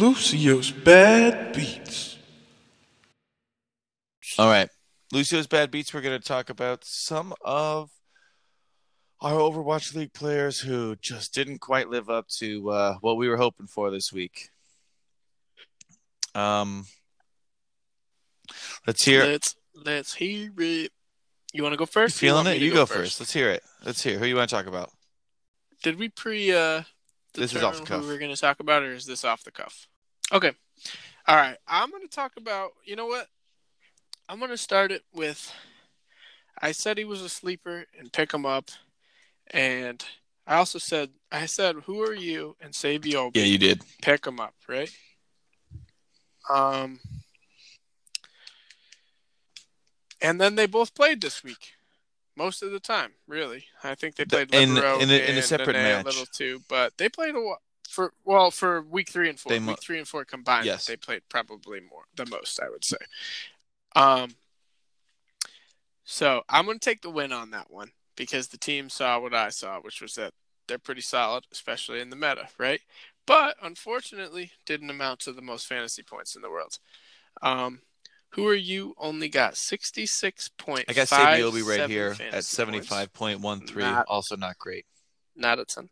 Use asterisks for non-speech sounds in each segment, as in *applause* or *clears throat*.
Lucio's Bad Beats. All right. Lucio's Bad Beats, we're going to talk about some of our Overwatch League players who just didn't quite live up to uh, what we were hoping for this week. Um, let's hear. Let's let's hear it. You want to go first? You feeling want it? You go first. Let's hear it. Let's hear. Who you want to talk about? Did we pre uh This is off the cuff. who we're going to talk about, or is this off the cuff? Okay. All right. I'm going to talk about. You know what? I'm going to start it with. I said he was a sleeper and pick him up, and I also said I said who are you and Sabio Yeah, you did. pick him up, right? Um, and then they both played this week, most of the time. Really, I think they played in- in a- in a separate Nenne match. a little too, but they played a for well for week three and four. They mo- week three and four combined, Yes. they played probably more the most, I would say. Um, so I'm going to take the win on that one because the team saw what I saw, which was that they're pretty solid, especially in the meta, right? But unfortunately, didn't amount to the most fantasy points in the world. Um, who are you? Only got sixty six point. I got Saebyeolbe right here at seventy five point one three. Also not great. Not a ton.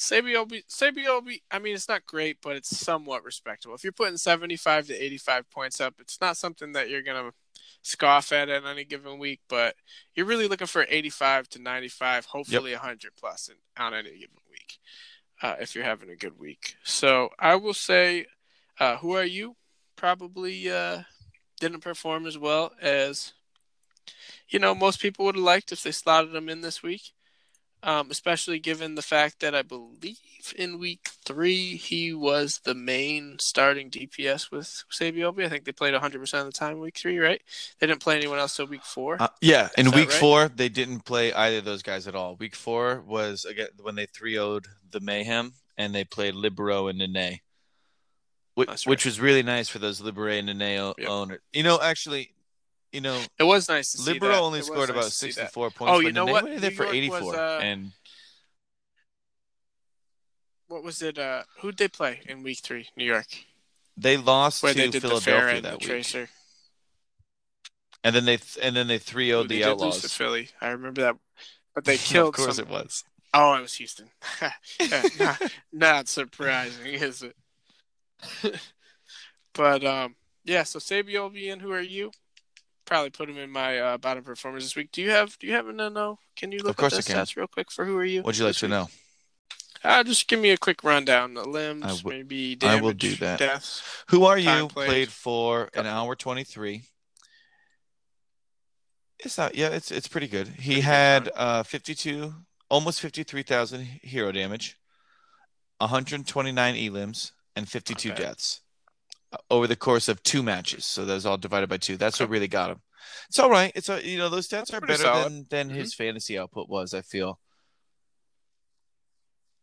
Saebyeolbe, Saebyeolbe. I mean, it's not great, but it's somewhat respectable. If you're putting seventy five to eighty five points up, it's not something that you're gonna scoff at at any given week. But you're really looking for eighty five to ninety five, hopefully hundred plus in, on any given week. Uh, if you're having a good week, so I will say, uh, who are you? Probably uh, didn't perform as well as you know most people would have liked if they slotted him in this week um, especially given the fact that I believe in week three he was the main starting DPS with Saebyeolbe. I think they played 100% of the time week three, right? They didn't play anyone else till week four. Uh, yeah, in Is that week right? four, they didn't play either of those guys at all. Week four was again when they 3 0'd the Mayhem and they played Libero and Nenne, which, That's which was really nice for those Libero and Nenne Yep. owners. You know, actually, you know, it was nice to see that. only It scored nice about to see that. 64 points. Oh, you know what? went in there New for York 84. was, uh, and What was it? Uh, who'd they play in week three? New York, they lost where to they Philadelphia that the week. Tracer. And then they and then they 3 0 Ooh, the they lose to Philly. I remember that, but they *laughs* killed. of course some... it was. Oh, it was Houston. *laughs* *laughs* Not, not surprising, is it? but um, yeah. So Saebyeolbe and who are you? Probably put him in my uh, bottom performers this week. Do you have Do you happen to know? Can you look course at the stats real quick for who are you? What'd you like to week? know? Uh, just give me a quick rundown. The limbs, I wi- maybe I damage, will do that. deaths. Who are you? played. Played for an hour 23. It's not. Yeah, it's it's pretty good. He Pretty had time. uh 52, almost 53,000 hero damage, 129 elims, and 52 Not deaths over the course of two matches. So that was all divided by two. That's what really got him. It's all right. It's a, you know those stats That's are better solid. than than Mhm. his fantasy output was. I feel.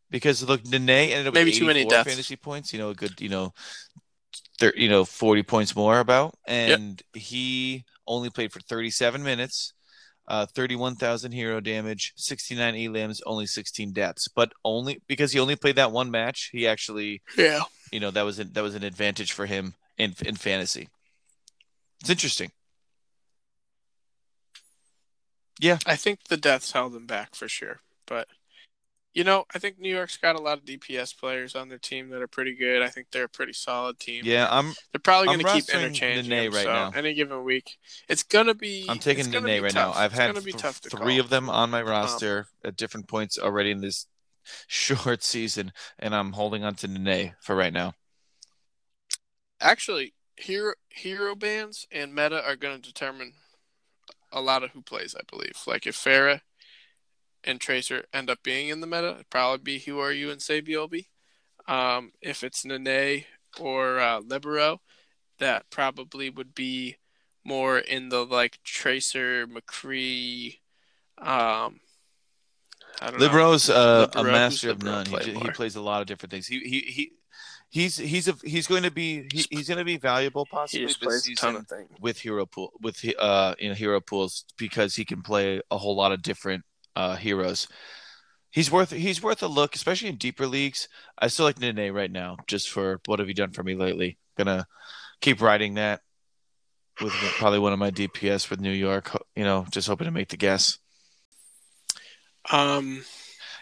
Because look, Nenne ended up Maybe with too many deaths. fantasy points. You know, a good, you know, thir- you know, 40 points more about, and he only played for 37 minutes, uh, 31,000 hero damage, 69 elims, only 16 deaths. But only because he only played that one match, he actually, Yeah. you know, that was an, that was an advantage for him in in fantasy. It's interesting. Yeah, I think the deaths held him back for sure. But you know, I think New York's got a lot of DPS players on their team that are pretty good. I think they're a pretty solid team. yeah. I'm They're probably going to keep interchanging Nenne them, right so now. any given week. It's going to be I'm taking Nenne right tough. now. I've It's had th- three call. of them on my um, roster at different points already in this *laughs* short season, and I'm holding on to Nenne for right now. Actually, hero hero bands and meta are going to determine a lot of who plays, I believe. Like if Pharah and Tracer end up being in the meta, it'd probably be Who Are You and Saebyeolbe. Um, if it's Nenne or uh, Libero, that probably would be more in the like Tracer, McCree. Um, I don't know. Libero's uh, a master of none. He, play he plays a lot of different things. He he he. He's he's a he's going to be he, he's going to be valuable possibly this a ton season of with hero pool with uh you know hero pools because he can play a whole lot of different uh heroes. He's worth he's worth a look, especially in deeper leagues. I still like Nenne right now, just for what have you done for me lately. Gonna keep riding that with probably one of my DPS with New York. You know, just hoping to make the guess. Um,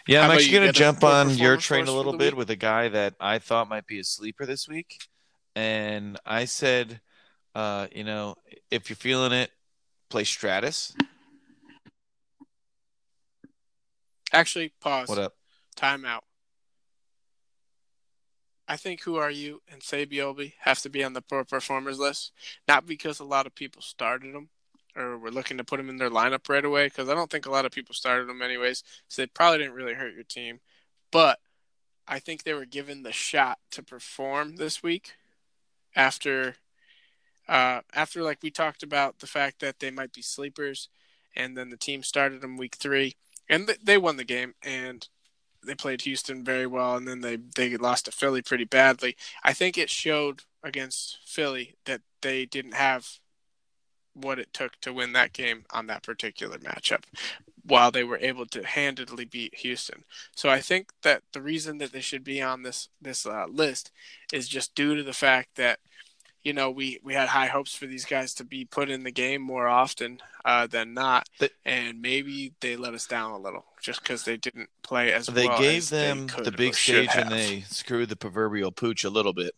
Yeah, I'm actually gonna jump on your train a little bit week? with a guy that I thought might be a sleeper this week, and I said, uh, you know, if you're feeling it, play Stratus. Actually, pause. What up? Time out. I think Who Are You and Saebyeolbe have to be on the pro performers list, not because a lot of people started them or were looking to put them in their lineup right away, because I don't think a lot of people started them anyways, so they probably didn't really hurt your team. But I think they were given the shot to perform this week after uh, after like we talked about the fact that they might be sleepers, and then the team started them week three, and th- they won the game, and they played Houston very well, and then they they lost to Philly pretty badly. I think it showed against Philly that they didn't have what it took to win that game on that particular matchup, while they were able to handedly beat Houston. So I think that the reason that they should be on this this uh, list is just due to the fact that you know we we had high hopes for these guys to be put in the game more often uh, than not, They- and maybe they let us down a little just because they didn't play as well. They well gave as them they the big stage and they screwed the proverbial pooch a little bit.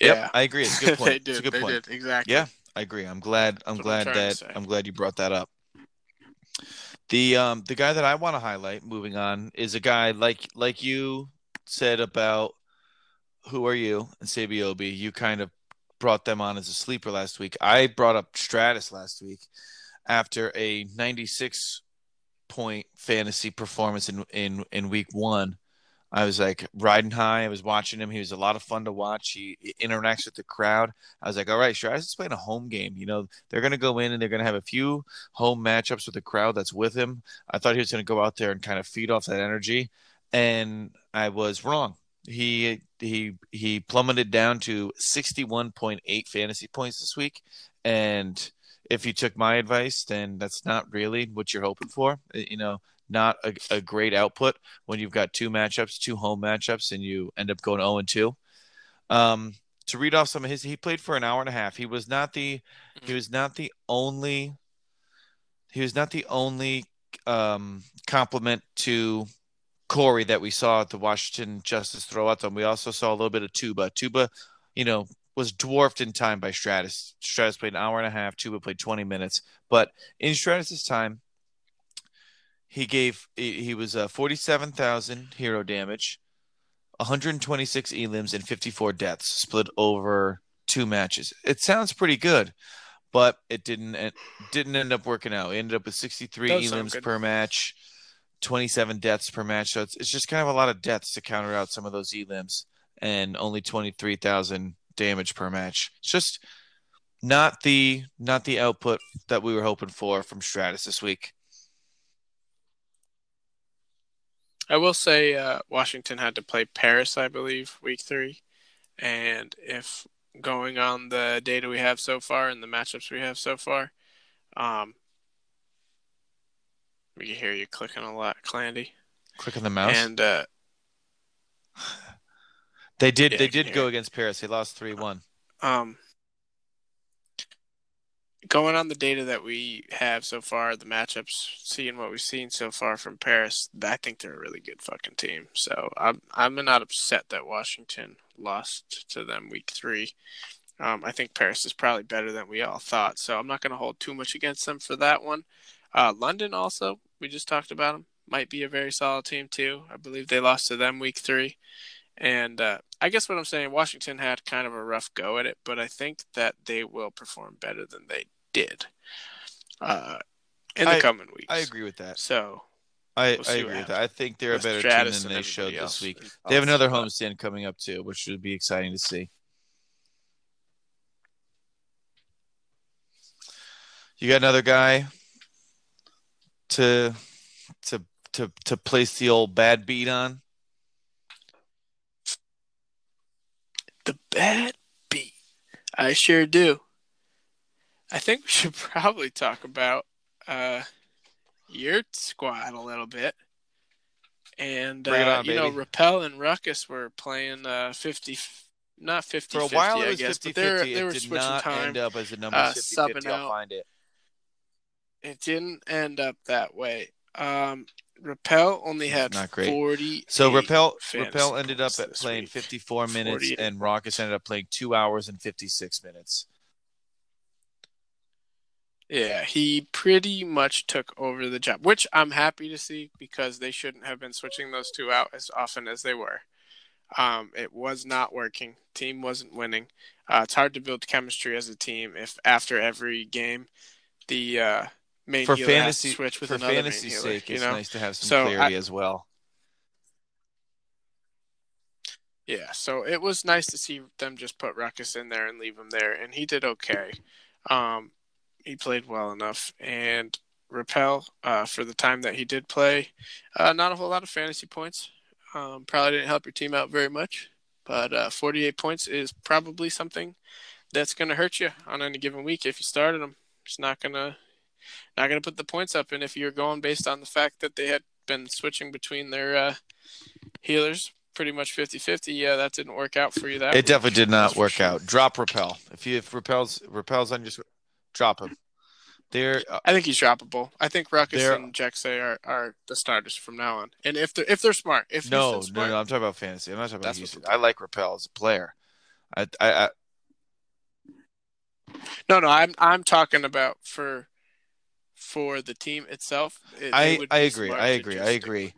yeah Yep, I agree. It's a good *laughs* point. they it's did a good they point. did exactly Yeah, I agree. I'm glad. I'm That's what I'm glad that. I'm glad you brought that up. The um the guy that I want to highlight, moving on, is a guy like like you said about who are you and Saebyeolbe. You kind of brought them on as a sleeper last week. I brought up Stratus last week after a 96 point fantasy performance in in in week one. I was like riding high. I was watching him. He was a lot of fun to watch. He, he interacts with the crowd. I was like, all right, Stratus is playing a home game. You know, they're going to go in and they're going to have a few home matchups with the crowd that's with him. I thought he was going to go out there and kind of feed off that energy, and I was wrong. He he he plummeted down to 61.8 fantasy points this week, and if you took my advice, then that's not really what you're hoping for. You know, not a, a great output when you've got two matchups, two home matchups, and you end up going 0 and 2. Um, to read off some of his, he played for an hour and a half. He was not the he was not the only he was not the only um, compliment to Corey that we saw at the Washington Justice Throwathon. We also saw a little bit of Tuba. Tuba, you know, was dwarfed in time by Stratus. Stratus played an hour and a half. Tuba played 20 minutes. But in Stratus's time, he gave he, was uh, 47,000 hero damage, 126 elims, and 54 deaths split over two matches. It sounds pretty good, but it didn't it didn't end up working out. It ended up with 63 Does sound elims per match, 27 deaths per match. So it's, it's just kind of a lot of deaths to counter out some of those elims, and only 23,000 damage per match. It's just not the not the output that we were hoping for from Stratus this week. I will say uh, Washington had to play Paris, I believe, week three. And if going on the data we have so far and the matchups we have so far, um, we can hear you clicking a lot, Clandy. Clicking the mouse. And uh, *laughs* they did Yeah, they did go it. against Paris. They lost 3-1. um, going on the data that we have so far, the matchups, seeing what we've seen so far from Paris, I think they're a really good fucking team. So I'm I'm not upset that Washington lost to them week three. Um, I think Paris is probably better than we all thought, so I'm not going to hold too much against them for that one. Uh, London also, we just talked about them, might be a very solid team too. I believe they lost to them week three. And uh, I guess what I'm saying, Washington had kind of a rough go at it, but I think that they will perform better than they did uh, in the I- coming weeks. I agree with that. So I, We'll I agree with that. I think they're a better Stratus team than they showed this week. They have another homestand coming up too, which would be exciting to see. You got another guy to to to to place the old bad beat on. The bad beat. I sure do. I think we should *laughs* probably talk about uh, your squad a little bit. And uh, on, you know, baby. Repel and Ruckus were playing uh, 50, not 50 For a while, I it was guess, 50 but they were, 50. they It did switching not time. end up as a number uh, 50 50. I'll find it. It didn't end up that way. Um, Repel only had not great. 40. So Repel fantasy Repel ended up at playing week. 54 minutes, 48 and Ruckus ended up playing two hours and 56 minutes. Yeah, he pretty much took over the job, which I'm happy to see because they shouldn't have been switching those two out as often as they were. Um, it was not working. Team wasn't winning. Uh, it's hard to build chemistry as a team if after every game the uh, main For to fantasy, switch with for another main fantasy's healer. sake, you it's know? nice to have some So, clarity I- as well. Yeah, so it was nice to see them just put Ruckus in there and leave him there, and he did okay. Um, he played well enough, and Repel, uh, for the time that he did play, uh, not a whole lot of fantasy points. Um, probably didn't help your team out very much, but uh, 48 points is probably something that's going to hurt you on any given week if you started him. It's not gonna not gonna put the points up, and if you're going based on the fact that they had been switching between their uh, healers pretty much 50-50 yeah that didn't work out for you that It week. definitely did not work sure. out. Drop Repel. If you if Repel's Repel's on your drop him. There uh, i think he's droppable i think ruckus and Jecse are, are the starters from now on and if they're if they're smart if no, Houston's no, no, I'm talking about fantasy. I'm not talking about Houston. I like Repel as a player. I I, I no no i'm i'm talking about for for the team itself it- I- I agree, I agree, I agree.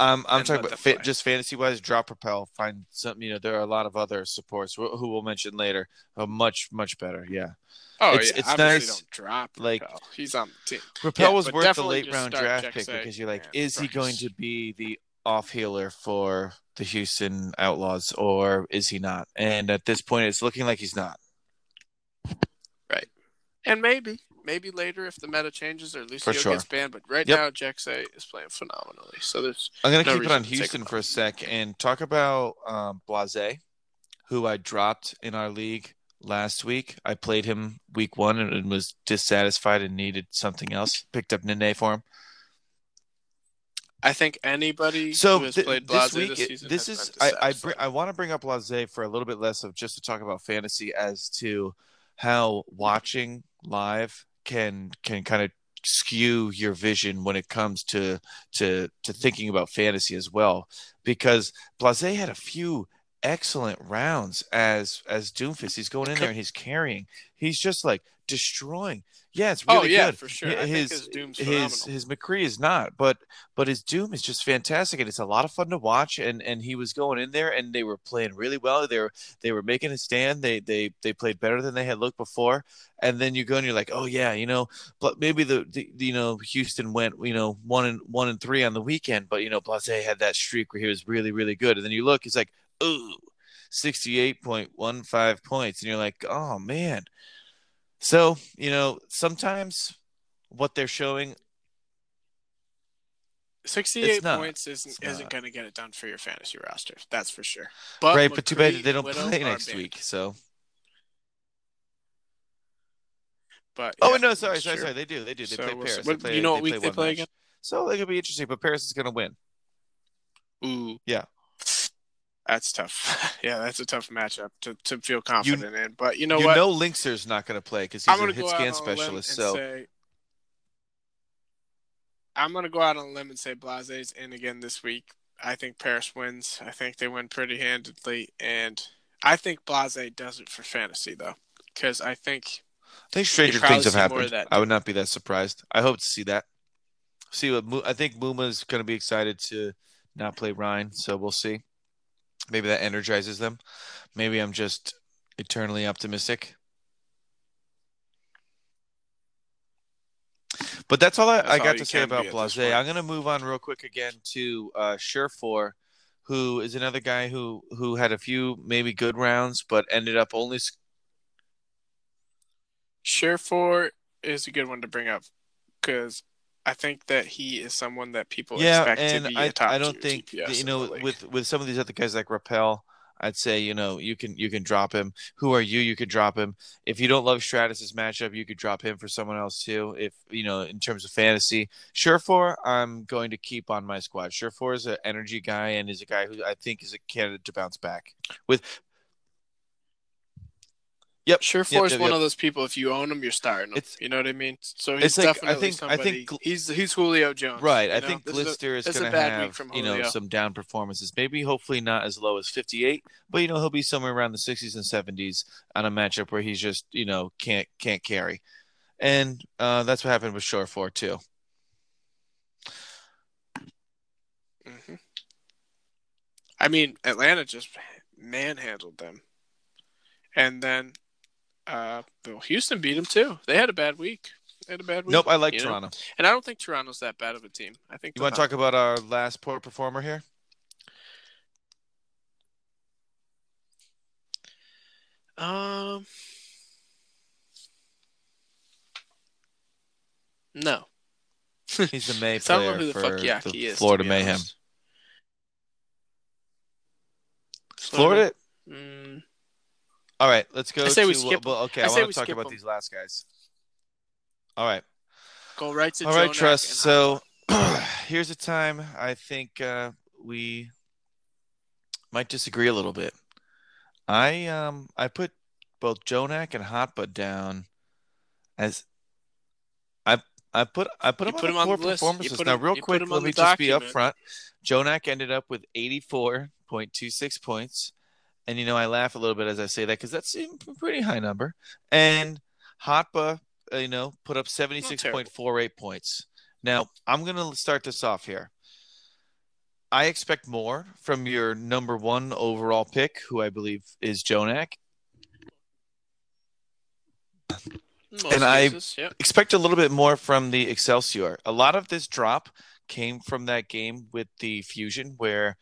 Um, I'm talking about fa- just fantasy wise. Drop Repel. Find something. You know, there are a lot of other supports who, who we'll mention later. Uh, much much better. Yeah, oh it's- yeah it's obviously nice, don't drop like- he's on the team Repel Yeah, was worth the late round draft pick because you're like, is he going to be the off healer for the Houston Outlaws or is he not? And at this point, it's looking like he's not. Right. And maybe, maybe later if the meta changes or Lucio sure. gets banned. But right Yep. now, Jecse is playing phenomenally. So there's I'm gonna No keep it on Houston for a sec and talk about um, Blase, who I dropped in our league last week. I played him week one and was dissatisfied and needed something else. Picked up Nenne for him. I think anybody So who has th- played this week, this it- this is I I, br- I want to bring up Blase for a little bit less of just to talk about fantasy as to how watching live can can kind of skew your vision when it comes to to to thinking about fantasy as well because Blase had a few excellent rounds as as Doomfist he's going in there and he's carrying he's just like destroying yeah it's oh, really oh yeah, good for sure. His his Doom's his his McCree is not, but but his Doom is just fantastic, and it's a lot of fun to watch. And and he was going in there, and they were playing really well. They were they were making a stand. They they they played better than they had looked before. And then you go and you're like, oh yeah, you know, but maybe the, the you know Houston went you know one and one and three on the weekend, but you know Blase had that streak where he was really really good. And then you look, it's like, ooh, sixty eight point one five points, and you're like, oh man. So you know sometimes what they're showing Sixty-eight not. points isn't isn't going to get it done for your fantasy roster. That's for sure. But right, but too bad they don't Widow play next week. So, But oh yeah, no, sorry, sorry, true. sorry. They do, they do. They So play we'll Paris. They play, you know what they week they play match. again? So it could be interesting. But Paris is going to win. Ooh, Yeah. That's tough. *laughs* yeah, that's a tough matchup to, to feel confident in. But you know you what? know, Linkzr's not going to play because he's a hit scan specialist. So say I'm going to go out on a limb and say Blase's in again this week. I think Paris wins. I think they win pretty handedly, and I think Blase does it for fantasy though, because I think I think stranger things have see more of happened. I would not be that surprised. I hope to see that. See what I think Muma's going to be excited to not play Ryan. So we'll see. Maybe that energizes them. Maybe I'm just eternally optimistic. But that's all I, That's I got to say about Blase. I'm going to move on real quick again to uh, Surefour, who is another guy who who had a few maybe good rounds, but ended up only. Surefour is a good one to bring up because I think that he is someone that people Yeah, expect and to be I a top I don't think DPS you know with with some of these other guys like Rappel, I'd say you know you can you can drop him. Who are you? You could drop him. If you don't love Stratus's matchup, you could drop him for someone else too. If you know in terms of fantasy, Surefour, I'm going to keep on my squad. Surefour is an energy guy and is a guy who I think is a candidate to bounce back with Yep. Sure, yep, is yep, one yep. of those people. If you own him, you're starting him. It's- you know what I mean. So he's like- I definitely think- I somebody. think- he's he's Julio Jones. Right. I know? think Glister is going to have you know some down performances. Maybe hopefully not as low as 58, but you know he'll be somewhere around the 60s and 70s on a matchup where he's just you know can't can't carry, and uh, that's what happened with Surefour too. hmm I mean, Atlanta just manhandled them, and then, uh, Houston beat them too. They had a bad week. They had a bad week. Nope, I like you know? Toronto. and I don't think Toronto's that bad of a team. I think You want to talk about our last poor performer here? Um, no. He's the May I don't know player who the for fuck Yaki the is. Florida Mayhem. honest. Florida. Mm, All right, let's go. I say we skip Well, okay, I I, want to talk about them. these last guys. All right. go right to All right, Trust. So *clears throat* here's a time I think uh, we might disagree a little bit. I um I put both Jonak and Hotba down as I I put I put You them put on the list. You performances. Now, real quick, let me the just be up document. front. Jonak ended up with 84.26 points. And, you know, I laugh a little bit as I say that because that's a pretty high number. And Hotba, uh, you know, put up 76.48 points. Now, I'm going to start this off here. I expect more from your number one overall pick, who I believe is Jonak. Most and I- cases, yep. expect a little bit more from the Excelsior. A lot of this drop came from that game with the Fusion where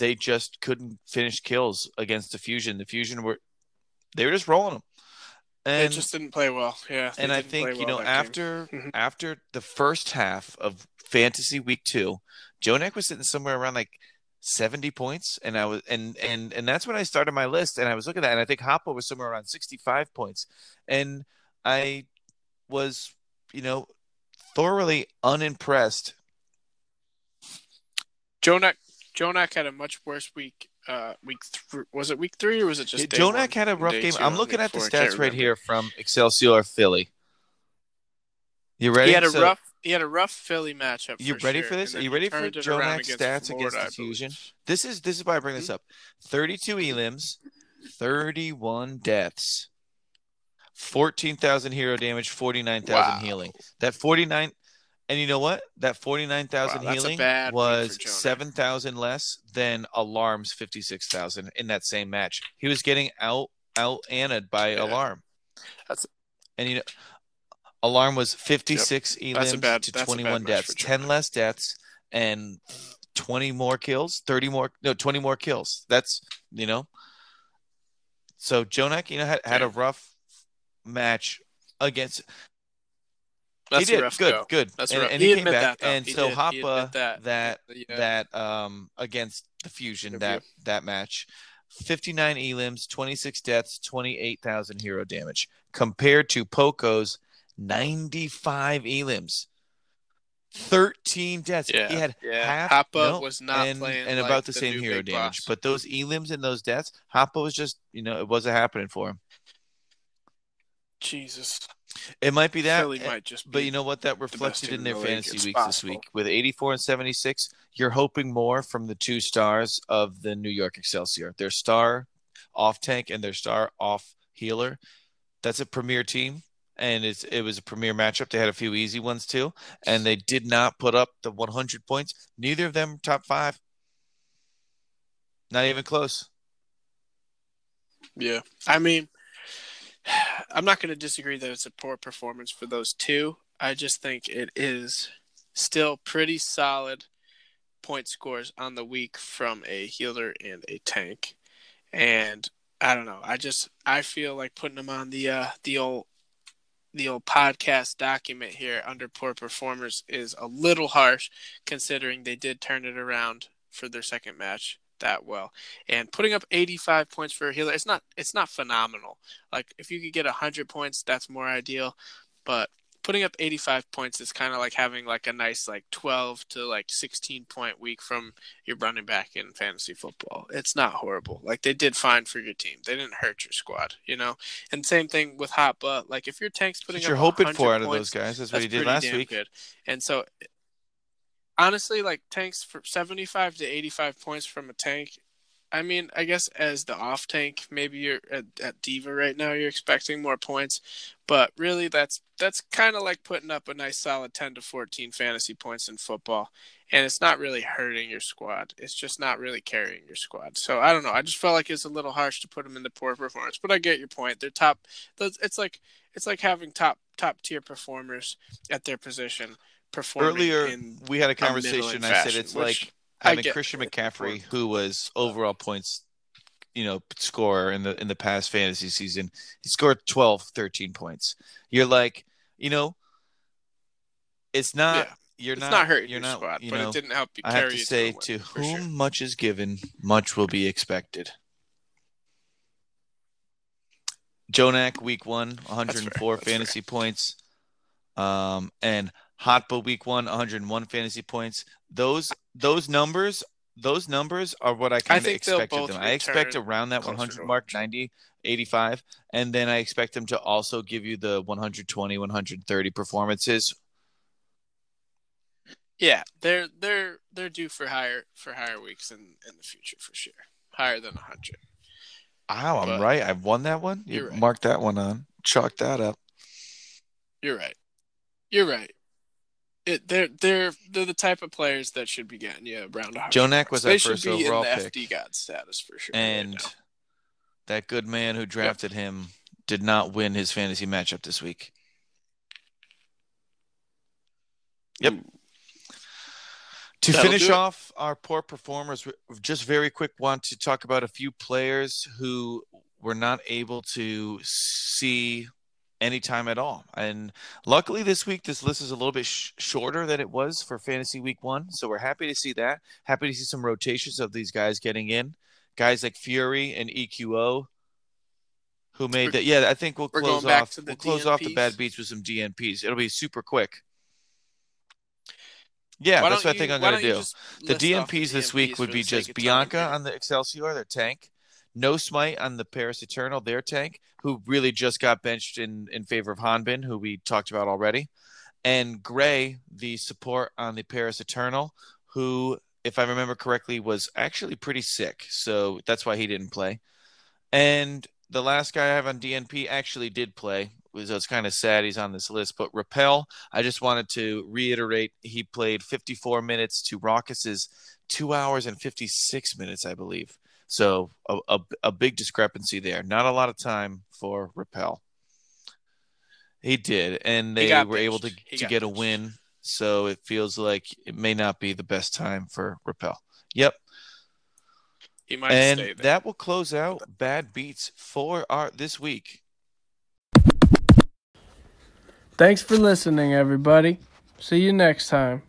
they just couldn't finish kills against the Fusion. The Fusion were they were just rolling them. They And just didn't play well. Yeah, and I think you know after Mhm. after the first half of Fantasy Week 2, Jonak was sitting somewhere around like 70 points and I was and and and that's when I started my list and I was looking at that and I think Hotba was somewhere around 65 points. And I was, you know, thoroughly unimpressed. Jonak Jonak had a much worse week. Uh, week th- was it week three or was it just day Jonak had a rough game. I'm looking at the? Stats right here from Excelsior Philly. You ready? He had a So- rough. He had a rough Philly matchup. You for ready sure, for this? Are you ready for Jonak's stats Florida, against. Fusion? This is this is why I bring this up. 32 elims, 31 deaths, 14,000 hero damage, 49,000 Wow. healing. That 49 and you know what? That 49,000 Wow, healing was for Jonak. 7,000 less than Alarm's 56,000 in that same match. He was getting out out anted by Yeah. Alarm. That's- and you know Alarm was 56 That's a elims bad- to that's a bad 21 deaths, 10 less deaths and 20 more kills, 30 more no, 20 more kills. That's, you know. So Jonak, you know, had, had a rough match against That's he did rough good, go. good, That's and, rough. and He he, came back. that, though. and He so did- Hotba that. that Yeah. that um against the Fusion Interview. that that match, fifty nine elims, twenty six deaths, twenty eight thousand hero damage, compared to Poko's ninety five elims, thirteen deaths. Yeah, He had yeah. half Hotba no, was not and, playing and like about the, the same hero damage, boss. but those elims and those deaths, Hotba was just you know it wasn't happening for him. Jesus, It might be that, Philly eh, might just. But you know what? That reflected in their the fantasy weeks possible. this week. With 84 and 76, you're hoping more from the two stars of the New York Excelsior. Their star off tank and their star off healer. That's a premier team. And it's it was a premier matchup. They had a few easy ones too. And they did not put up the 100 points. Neither of them top five. Not even close. Yeah, I mean, I'm not going to disagree that it's a poor performance for those two. I just think it is still pretty solid point scores on the week from a healer and a tank. And I don't know. I just I feel like putting them on the uh the old the old podcast document here under poor performers is a little harsh considering they did turn it around for their second match that well. And putting up 85 points for a healer, it's not it's not phenomenal. Like if you could get 100 points, that's more ideal. But putting up 85 points is kind of like having like a nice like 12 to like 16 point week from your running back in fantasy football. It's not horrible. Like they did fine for your team. They didn't hurt your squad, you know. And same thing with Hot Butt. Like if your tank's putting you're hoping for out points, of those guys. That's what he did last week. good. And so honestly, like tanks for 75 to 85 points from a tank. I mean, I guess as the off tank, maybe you're at, at D.Va right now. You're expecting more points, but really, that's that's kind of like putting up a nice solid 10 to 14 fantasy points in football, and it's not really hurting your squad. It's just not really carrying your squad. So I don't know. I just felt like it's a little harsh to put them in the poor performance, but I get your point. They're top. It's like it's like having top top tier performers at their position performing Earlier, we had a conversation. I said it's like I having Christian McCaffrey, who was overall points, you know, scorer in the in the past fantasy season. He scored 12, 13 points. You're like, you know, it's not. Yeah. You're it's not, not, hurting You're your not. squad, you but it didn't help you I have to say, win, to for whom sure. much is given, much will be expected. Jonak week one, 104 That's fair. fantasy points. Um, and Hotba week one, 101 fantasy points. Those those numbers, those numbers are what I kind of expected them. I expect around that 100 mark, 90, 85, and then I expect them to also give you the 120, 130 performances. Yeah, they're they're they're due for higher for higher weeks in in the future for sure. Higher than hundred. Wow, I'm But- right. I've won that one. You right. marked that one on. Chalk that up. You're right. You're right. It they're they're they're the type of players that should be getting you around a. Jonak was our should first be overall in the pick. FD God status for sure. and now. that good man who drafted him did not win his fantasy matchup this week. Yep. Ooh. To That'll finish off our poor performers, we- just very quick, want to talk about a few players who were not able to see any time at all. And luckily, this week, this list is a little bit sh- shorter than it was for fantasy week one. So we're happy to see that. Happy to see some rotations of these guys getting in. Guys like Fury and EQO, who made We're- that. Yeah, I think we'll close off. We'll close off the bad beats with some DNPs. It'll be super quick. Yeah, Why that's what I think I'm going to you do. The list off DNPs this week would be the just Bianca on the Excelsior, their tank. No Smite on the Paris Eternal, their tank, who really just got benched in, in favor of Hanbin, who we talked about already. And Gray, the support on the Paris Eternal, who, if I remember correctly, was actually pretty sick. So that's why he didn't play. And the last guy I have on DNP actually did play. Was, it's kind of sad he's on this list. But Repel, I just wanted to reiterate he played 54 minutes to Ruckus's two hours and 56 minutes, I believe. So a, a, a big discrepancy there. Not a lot of time for Repel. He did, and they got were able to. He to got get a win. So it feels like it may not be the best time for Repel. Yep. He might and stay there. that will close out bad beats for our this week. Thanks for listening, everybody. See you next time.